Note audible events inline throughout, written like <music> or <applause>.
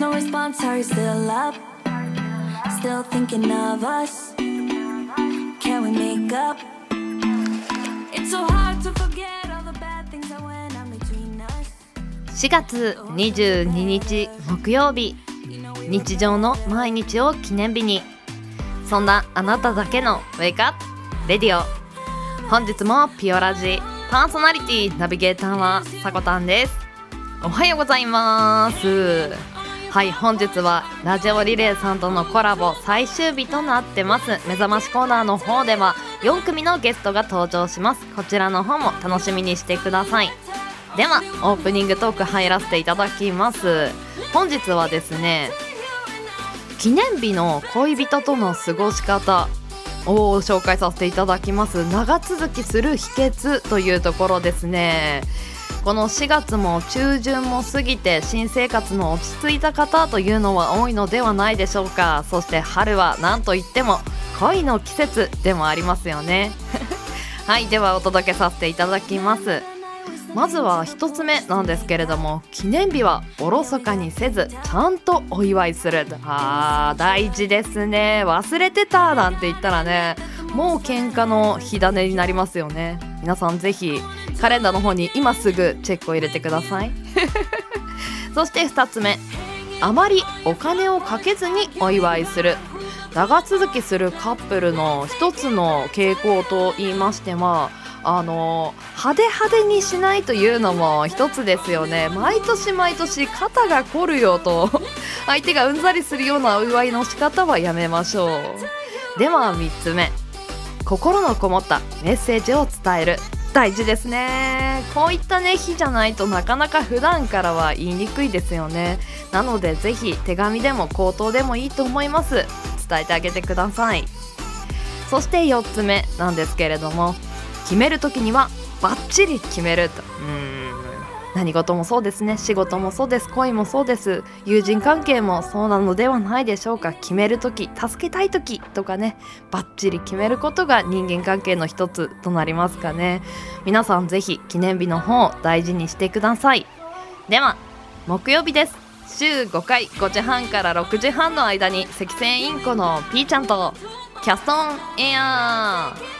no response, are you still up? Still thinking of us? Can we make up? It's so hard to forget all the bad things that went on between us. 4月22日木曜日日常の毎日を記念日にそんなあなただけのウェイクアップレディオ本日もピオラジパーソナリティナビゲーターはさこたんですおはようございますはい本日はラジオリレーさんとのコラボ最終日となってます。目覚ましコーナーの方では4組のゲストが登場します。こちらの方も楽しみにしてください。ではオープニングトーク入らせていただきます。本日はですね記念日の恋人との過ごし方を紹介させていただきます。長続きする秘訣というところですね。この4月も中旬も過ぎて新生活の落ち着いた方というのは多いのではないでしょうか。そして春は何といっても恋の季節でもありますよね。<laughs> はいではお届けさせていただきます。まずは1つ目なんですけれども記念日はおろそかにせずちゃんとお祝いする。あー大事ですね。忘れてたなんて言ったらねもう喧嘩の火種になりますよね。皆さんぜひカレンダーの方に今すぐチェックを入れてください。<laughs> そして2つ目。あまりお金をかけずにお祝いする。長続きするカップルの一つの傾向と言いましてはあの派手派手にしないというのも一つですよね。毎年毎年肩が凝るよと <laughs> 相手がうんざりするようなお祝いの仕方はやめましょう。では3つ目。心のこもったメッセージを伝える大事ですね。こういったね日じゃないとなかなか普段からは言いにくいですよね。なのでぜひ手紙でも口頭でもいいと思います。伝えてあげてください。そして4つ目なんですけれども決める時にはバッチリ決めると。うん。何事もそうですね。仕事もそうです。恋もそうです。友人関係もそうなのではないでしょうか。決める時助けたい時とかね。バッチリ決めることが人間関係の一つとなりますかね。皆さんぜひ記念日の方を大事にしてください。では木曜日です。週5回5時半から6時半の間に赤線インコのピーちゃんとキャストンエア。ー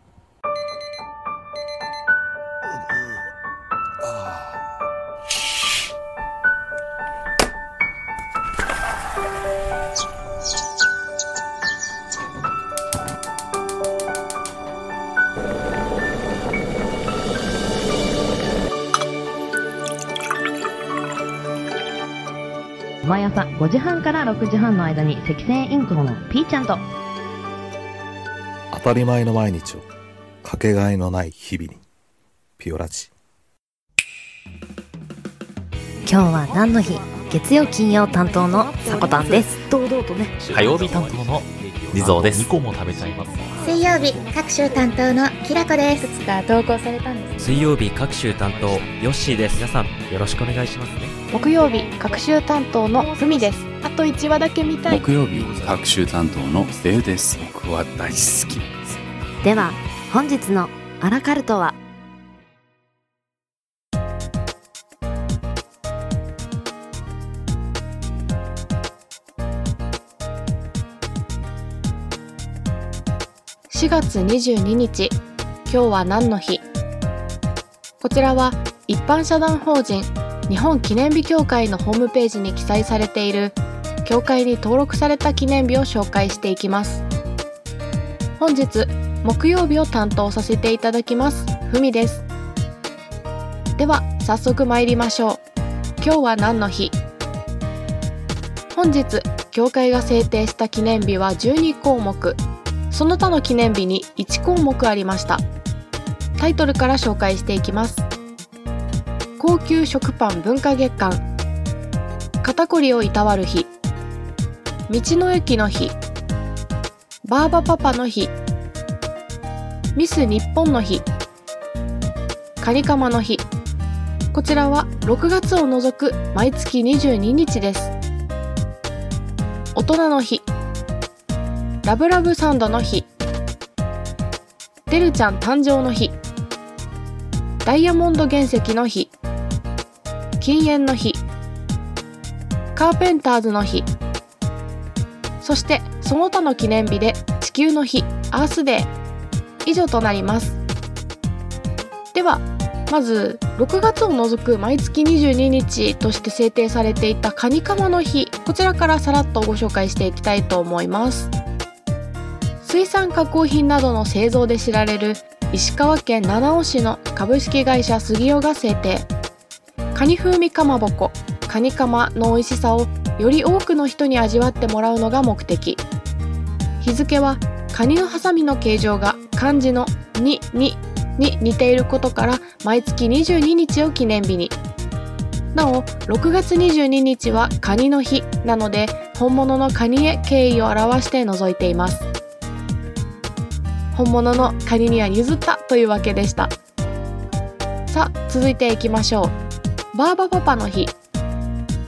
毎朝5時半から6時半の間に赤線インコのピーちゃんと。当たり前の毎日をかけがえのない日々にピオラジ。今日は何の日？月曜金曜担当のさこたんです。堂々とね。火曜日担当の地蔵です。2個も食べちゃいます。水曜日各週担当のきらこです。いくつか投稿されたんです。水曜日各週担当ヨッシーです。皆さんよろしくお願いしますね。木曜日各週担当のふみです。あと1話だけ見たい。木曜日各週担当のデウです。僕は大好き。では本日のアラカルトは？月22日今日は何の日？こちらは一般社団法人日本記念日協会のホームページに記載されている協会に登録された記念日を紹介していきます。本日木曜日を担当させていただきますふみです。では早速参りましょう。今日は何の日？本日協会が制定した記念日は12項目。その他の記念日に1項目ありました。タイトルから紹介していきます。高級食パン文化月間。肩こりをいたわる日。道の駅の日。バーバパパの日。ミス日本の日。カニカマの日。こちらは6月を除く毎月22日です。大人の日。ラブラブサンドの日。てるちゃん誕生の日。ダイヤモンド原石の日。禁煙の日。カーペンターズの日。そしてその他の記念日で地球の日。アースデー。以上となります。ではまず6月を除く毎月22日として制定されていたカニカマの日。こちらからさらっとご紹介していきたいと思います。水産加工品などの製造で知られる石川県七尾市の株式会社杉尾が制定。カニ風味かまぼこカニカマの美味しさをより多くの人に味わってもらうのが目的。日付はカニのハサミの形状が漢字の「に」にに似ていることから毎月22日を記念日に。なお6月22日はカニの日なので本物のカニへ敬意を表して除いています。本物のカニには譲ったというわけでした。さあ続いていきましょう。バーバパパの日。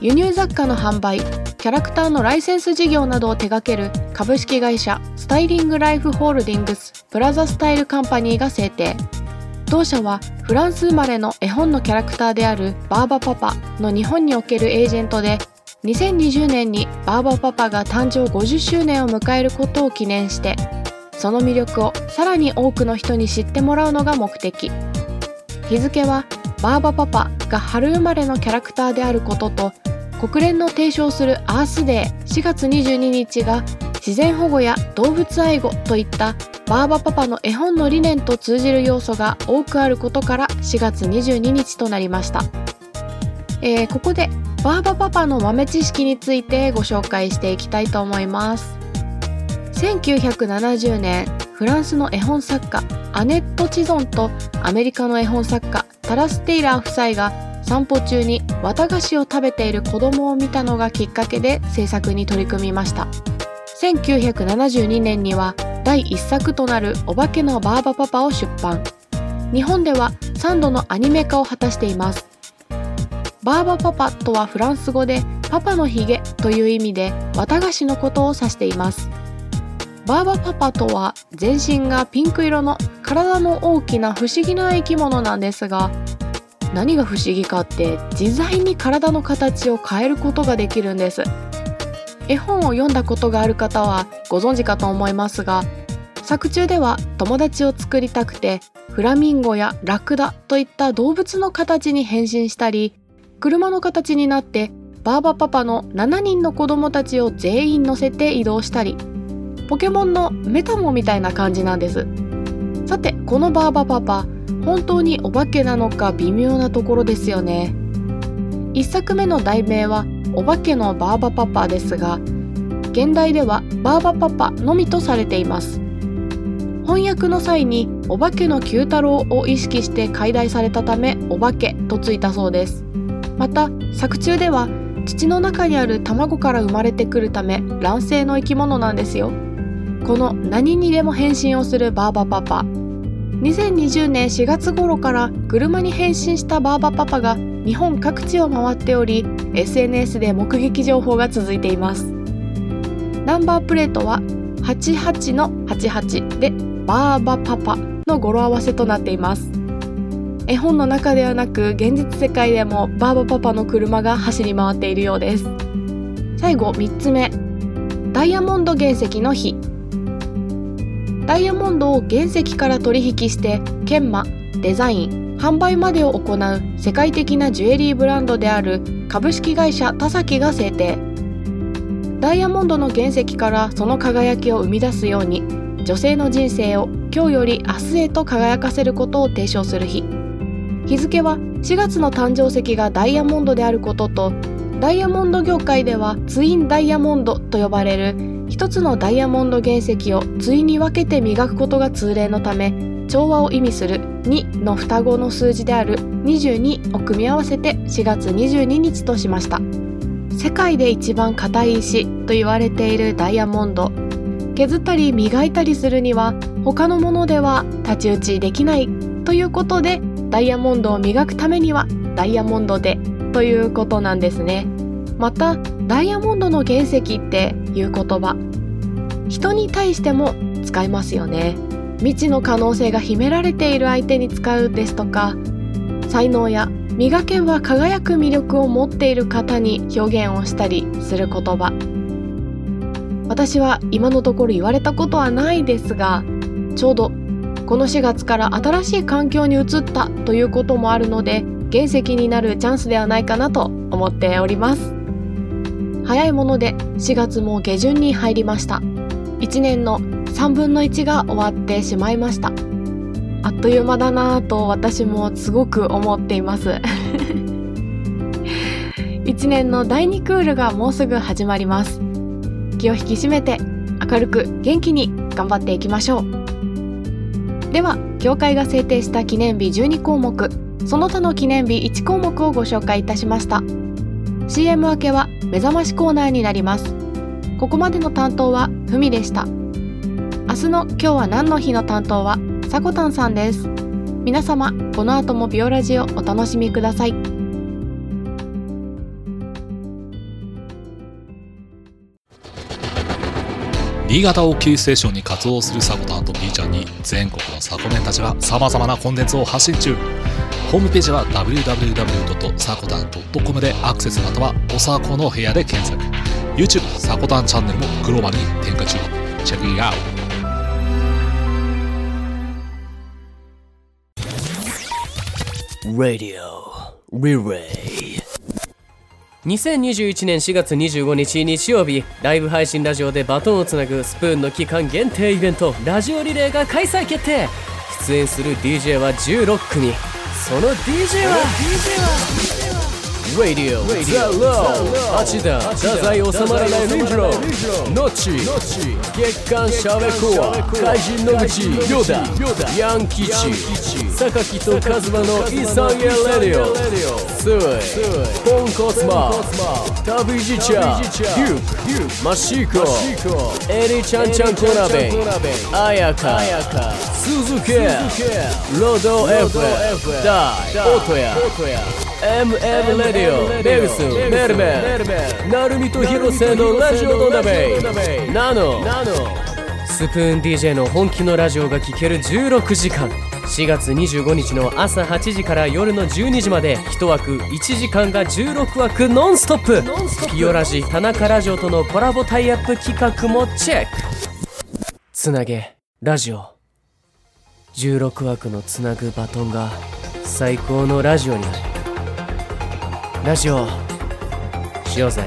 輸入雑貨の販売キャラクターのライセンス事業などを手掛ける株式会社スタイリングライフホールディングスプラザスタイルカンパニーが制定。同社はフランス生まれの絵本のキャラクターであるバーバパパの日本におけるエージェントで2020年にバーバパパが誕生50周年を迎えることを記念してその魅力をさらに多くの人に知ってもらうのが目的。日付はバーバパパが春生まれのキャラクターであることと国連の提唱するアースデー4月22日が自然保護や動物愛護といったバーバパパの絵本の理念と通じる要素が多くあることから4月22日となりました、えー、ここでバーバパパの豆知識についてご紹介していきたいと思います。1970年フランスの絵本作家アネット・チゾンとアメリカの絵本作家タラス・テイラー夫妻が散歩中に綿菓子を食べている子供を見たのがきっかけで制作に取り組みました。1972年には第1作となる「お化けのバーバパパ」を出版。日本では3度のアニメ化を果たしています。バーバパパとはフランス語でパパのヒゲという意味で綿菓子のことを指しています。バーバパパとは全身がピンク色の体の大きな不思議な生き物なんですが何が不思議かって自在に体の形を変えることができるんです。絵本を読んだことがある方はご存知かと思いますが作中では友達を作りたくてフラミンゴやラクダといった動物の形に変身したり車の形になってバーバパパの7人の子供たちを全員乗せて移動したりポケモンのメタモみたいな感じなんです。さてこのバーバパパ本当にお化けなのか微妙なところですよね。1作目の題名はお化けのバーバパパですが現代ではバーバパパのみとされています。翻訳の際にお化けの九太郎を意識して解題されたためお化けとついたそうです。また作中では土の中にある卵から生まれてくるため卵性の生き物なんですよ。この何にでも変身をするバーバパパ。2020年4月頃から車に変身したバーバパパが日本各地を回っており SNS で目撃情報が続いています。ナンバープレートは88の88でバーバパパの語呂合わせとなっています。絵本の中ではなく現実世界でもバーバパパの車が走り回っているようです。最後3つ目。ダイヤモンド原石の日。ダイヤモンドを原石から取引して研磨デザイン販売までを行う世界的なジュエリーブランドである株式会社田崎が制定。ダイヤモンドの原石からその輝きを生み出すように女性の人生を今日より明日へと輝かせることを提唱する日。日付は4月の誕生石がダイヤモンドであることとダイヤモンド業界ではツインダイヤモンドと呼ばれる一つのダイヤモンド原石を対に分けて磨くことが通例のため調和を意味する2の双子の数字である22を組み合わせて4月22日としました。世界で一番硬い石と言われているダイヤモンド。削ったり磨いたりするには他のものでは太刀打ちできないということでダイヤモンドを磨くためにはダイヤモンドでということなんですね。またダイヤモンドの原石っていう言葉。人に対しても使えますよね。未知の可能性が秘められている相手に使うですとか才能や磨けば輝く魅力を持っている方に表現をしたりする言葉。私は今のところ言われたことはないですがちょうどこの4月から新しい環境に移ったということもあるので原石になるチャンスではないかなと思っております。早いもので4月も下旬に入りました。1年の3分の1が終わってしまいました。あっという間だなぁと私もすごく思っています。<laughs> 1年の第2クールがもうすぐ始まります。気を引き締めて明るく元気に頑張っていきましょう。では協会が制定した記念日12項目。その他の記念日1項目をご紹介いたしました。CM 明けは目覚ましコーナーになります。ここまでの担当はふみでした。明日の今日は何の日の担当はさこたんさんです。皆様この後もビオラジをお楽しみください。新潟をキーステーションに活動するサコタンと B ちゃんに全国のサコメンたちが様々なコンテンツを発信中。ホームページは www.sakotan.com でアクセスまたはおさこの部屋で検索。YouTube サコタンチャンネルもグローバルに展開中。チェックイアウト。Radio Relay 2021年4月25日日曜日ライブ配信ラジオでバトンをつなぐスプーンの期間限定イベントラジオリレーが開催決定。出演する DJ は16組その DJ は。Radio. The Low 八田太宰収まらないリンジローノッチ月刊シャベコア怪人野口ヨダヤン吉榊とカズマのイサンゲレディオスイポンコツマ旅ジチャデュークマシーコエリちゃんちゃんこ鍋あやか鈴木ロド F ダイオトヤ MM レディオベルスメルメンナルミと広瀬のラジオの鍋ナノスプーン DJ の本気のラジオが聴ける16時間4月25日の朝8時から夜の12時まで1枠1時間が16枠ノンストップ。ピオラジ田中ラジオとのコラボタイアップ企画もチェック。つなげラジオ。16枠のつなぐバトンが最高のラジオになるラジオ。しようぜ。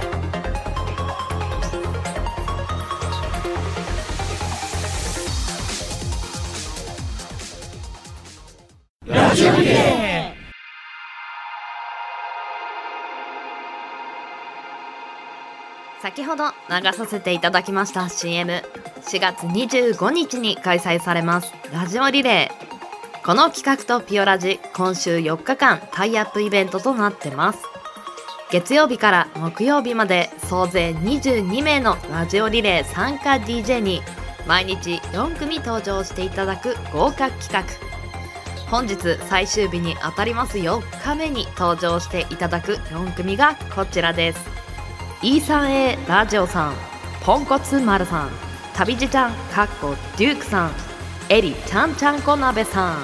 先ほど流させていただきました CM4 月25日に開催されます。ラジオリレー。この企画とピオラジ今週4日間タイアップイベントとなってます。月曜日から木曜日まで総勢22名のラジオリレー参加 DJ に毎日4組登場していただく豪華企画。本日最終日に当たります4日目に登場していただく4組がこちらです。E3A ラジオさんポンコツ丸さん旅路ちゃんかっこデュークさんエリちゃんちゃんこ鍋さん。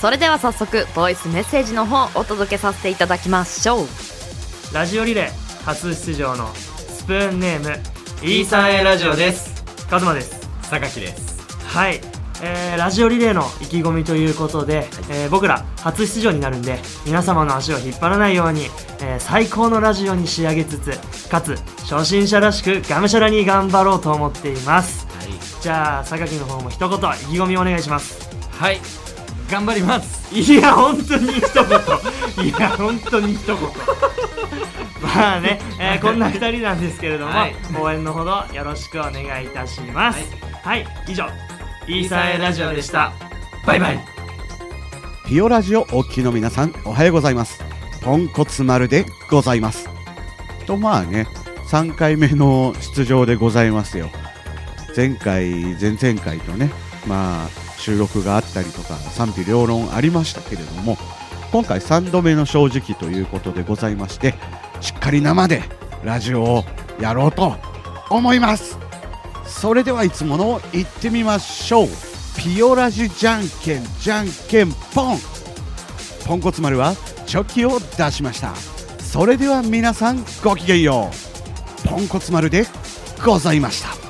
それでは早速ボイスメッセージの方お届けさせていただきましょう。ラジオリレー初出場のスプーンネーム E3A ラジオです。カズマです。榊です。はい、えーラジオリレーの意気込みということで、えー僕ら初出場になるんで皆様の足を引っ張らないように、えー最高のラジオに仕上げつつかつ初心者らしくがむしゃらに頑張ろうと思っています。じゃあ榊の方も一言意気込みお願いします。はい頑張ります。いや本当に一言。いや本当に一言。まあね、えーこんな2人なんですけれども、はい。応援のほどよろしくお願いいたします。はい、以上。イーサーエラジオでした。バイバイ。ピオラジオお聞きの皆さんおはようございます。ポンコツ丸でございます。とまあね3回目の出場でございますよ。前回前々回とねまあ収録があったりとか賛否両論ありましたけれども今回3度目の正直ということでございましてしっかり生でラジオをやろうと思います。それではいつもの行ってみましょう。ピオラジじゃんけんじゃんけんポンポンコツ丸はチョキを出しました。それでは皆さんごきげんよう。ポンコツ丸でございました。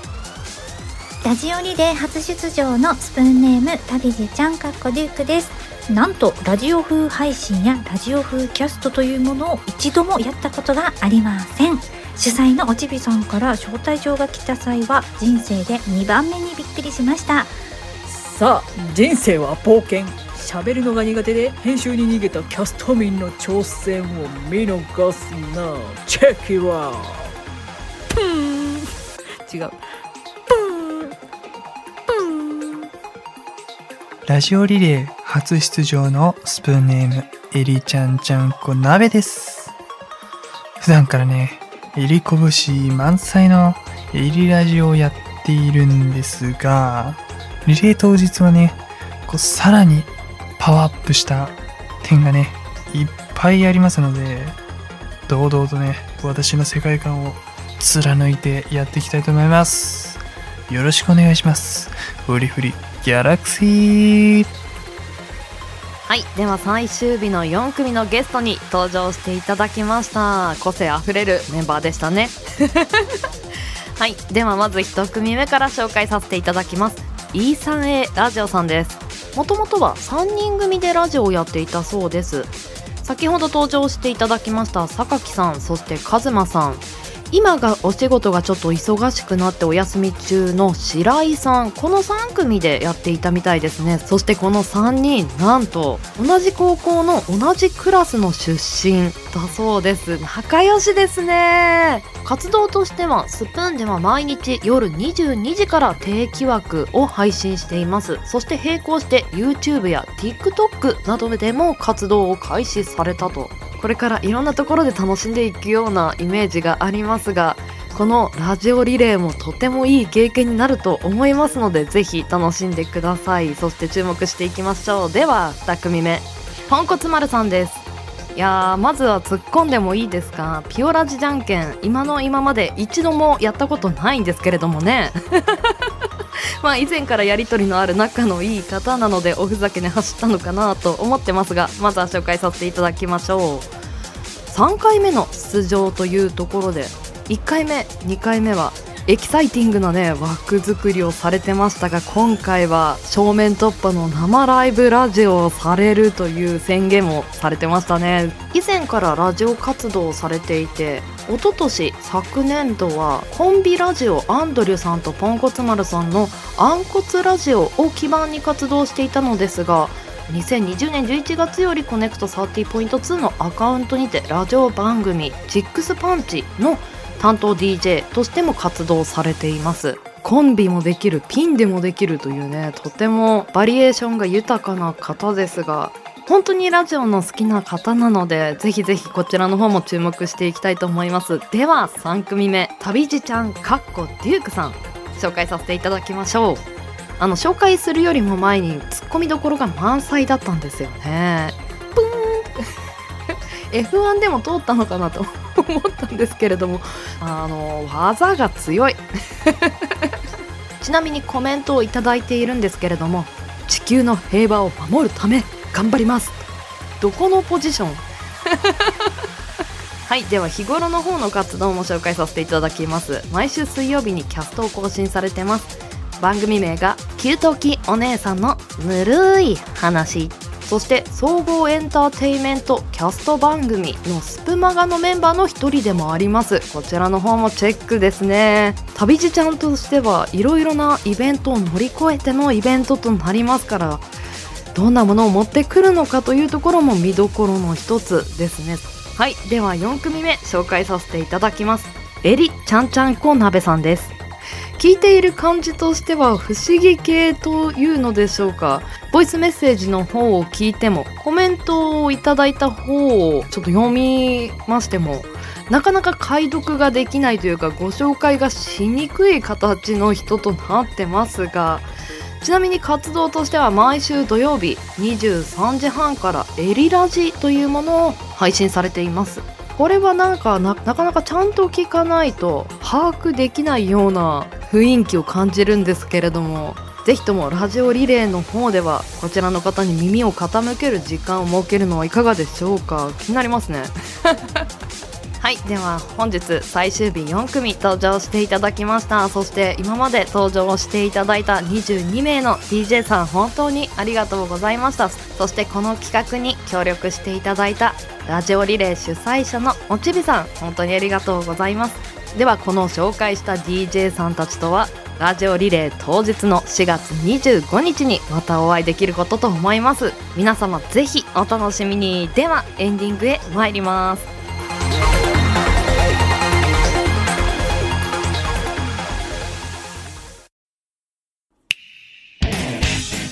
ラジオリレー初出場のスプーンネーム旅路ちゃんかっこデュークです。なんとラジオ風配信やラジオ風キャストというものを一度もやったことがありません。主催のおちびさんから招待状が来た際は人生で2番目にびっくりしました。さあ人生は冒険。喋るのが苦手で編集に逃げたキャスト民の挑戦を見逃すな。チェキは。プーン違う。ラジオリレー初出場のスプーンネームエリちゃんちゃんこ鍋です。普段からねエリこぶし満載のエリラジオをやっているんですがリレー当日はねこうさらにパワーアップした点がねいっぱいありますので堂々とね私の世界観を貫いてやっていきたいと思います。よろしくお願いします。フリフリ。ギャラクシーはいでは最終日の4組のゲストに登場していただきました。個性あふれるメンバーでしたね。<laughs> はいではまず1組目から紹介させていただきます。E3A ラジオさんです。もともとは3人組でラジオをやっていたそうです。先ほど登場していただきました榊さんそしてカズマさん。今がお仕事がちょっと忙しくなってお休み中の白井さんこの3組でやっていたみたいですね。そしてこの3人なんと同じ高校の同じクラスの出身だそうです。仲良しですね。活動としてはスプーンでは毎日夜22時から定期枠を配信しています。そして並行して YouTube や TikTok などでも活動を開始されたと。これからいろんなところで楽しんでいくようなイメージがありますがこのラジオリレーもとてもいい経験になると思いますのでぜひ楽しんでください。そして注目していきましょう。では2組目。ポンコツ丸さんです。いやーまずは突っ込んでもいいですか？ピオラジじゃんけん。今の今まで一度もやったことないんですけれどもね。<laughs> まあ以前からやり取りのある仲のいい方なのでおふざけに走ったのかなと思ってますがまずは紹介させていただきましょう。3回目の出場というところで1回目2回目はエキサイティングなね枠作りをされてましたが今回は正面突破の生ライブラジオをされるという宣言もされてましたね。以前からラジオ活動をされていて一昨年昨年度はコンビラジオアンドリューさんとポンコツ丸さんのアンコツラジオを基盤に活動していたのですが2020年11月よりコネクト30.2のアカウントにてラジオ番組「チックスパンチ」の担当 DJ としても活動されています。コンビもできるピンでもできるというねとてもバリエーションが豊かな方ですが本当にラジオの好きな方なのでぜひぜひこちらの方も注目していきたいと思います。では3組目旅路ちゃんかっこデュークさん紹介させていただきましょう。あの紹介するよりも前にツッコミどころが満載だったんですよね。プーン。F1 でも通ったのかなと思ったんですけれどもあの技が強い。ちなみにコメントをいただいているんですけれども地球の平和を守るため頑張ります。どこのポジション？<laughs> はいでは日頃の方の活動も紹介させていただきます。毎週水曜日にキャストを更新されてます。番組名が「給湯器お姉さんのぬるい話」そして総合エンターテインメントキャスト番組のスプマガのメンバーの一人でもあります。こちらの方もチェックですね。旅路ちゃんとしてはいろいろなイベントを乗り越えてのイベントとなりますからどんなものを持ってくるのかというところも見どころの一つですね。はいでは4組目紹介させていただきます。エリちゃんちゃんこ鍋さんです。聞いている感じとしては不思議系というのでしょうか。ボイスメッセージの方を聞いてもコメントをいただいた方をちょっと読みましてもなかなか解読ができないというかご紹介がしにくい形の人となってますがちなみに活動としては毎週土曜日23時半から「エリラジ」というものを配信されています。これはなんかななかなかちゃんと聞かないと把握できないような雰囲気を感じるんですけれどもぜひともラジオリレーの方ではこちらの方に耳を傾ける時間を設けるのはいかがでしょうか？気になりますね。<laughs> はいでは本日最終日4組登場していただきました。そして今まで登場していただいた22名の DJ さん本当にありがとうございました。そしてこの企画に協力していただいたラジオリレー主催者のおちびさん本当にありがとうございます。ではこの紹介した DJ さんたちとはラジオリレー当日の4月25日にまたお会いできることと思います。皆様ぜひお楽しみに。ではエンディングへ参ります。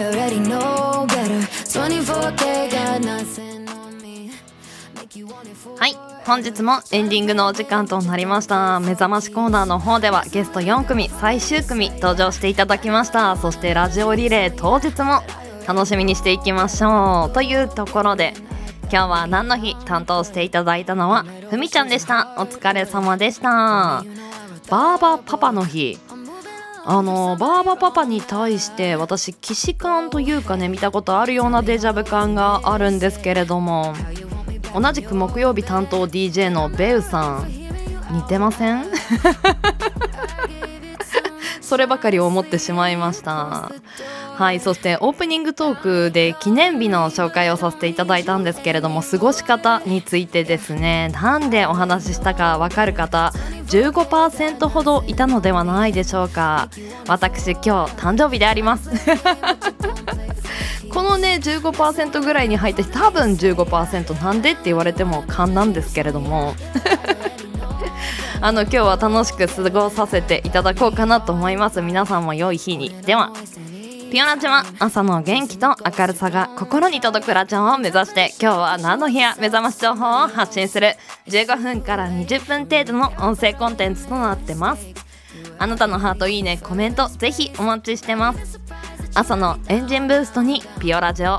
I already know better. 24K got nothing on me. はい。本日もエンディングのお時間となりました。目覚ましコーナーの方ではゲスト4組最終組登場していただきました。そしてラジオリレー当日も楽しみにしていきましょう。というところで今日は何の日担当していただいたのはふみちゃんでした。お疲れ様でした。バーバパパの日。あのバーバパパに対して私既視感というかね見たことあるようなデジャブ感があるんですけれども同じく木曜日担当 DJ のベウさん似てません？<laughs> そればかり思ってしまいました。はいそしてオープニングトークで記念日の紹介をさせていただいたんですけれども過ごし方についてですねなんでお話ししたかわかる方15%ほどいたのではないでしょうか。私今日誕生日であります。<laughs> このね15%ぐらいに入って多分15%なんでって言われても勘なんですけれども。<laughs> あの今日は楽しく過ごさせていただこうかなと思います。皆さんも良い日に。では。ピオナチは？朝の元気と明るさが心に届くラジオを目指して今日は何の日や？目覚まし情報を発信する。15分から20分程度の音声コンテンツとなってます。あなたのハートいいねコメントぜひお待ちしてます。朝のエンジンブーストにピオラジオ。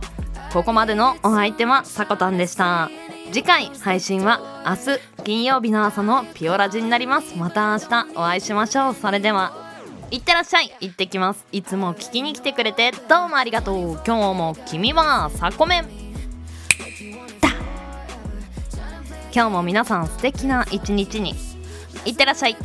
ここまでのお相手はさこたんでした。次回配信は明日金曜日の朝のピオラジになります。また明日お会いしましょう。それでは。いってらっしゃい。行ってきます。いつも聞きに来てくれてどうもありがとう。今日も君はサコメン。だ今日も皆さん素敵な一日に。いってらっしゃい。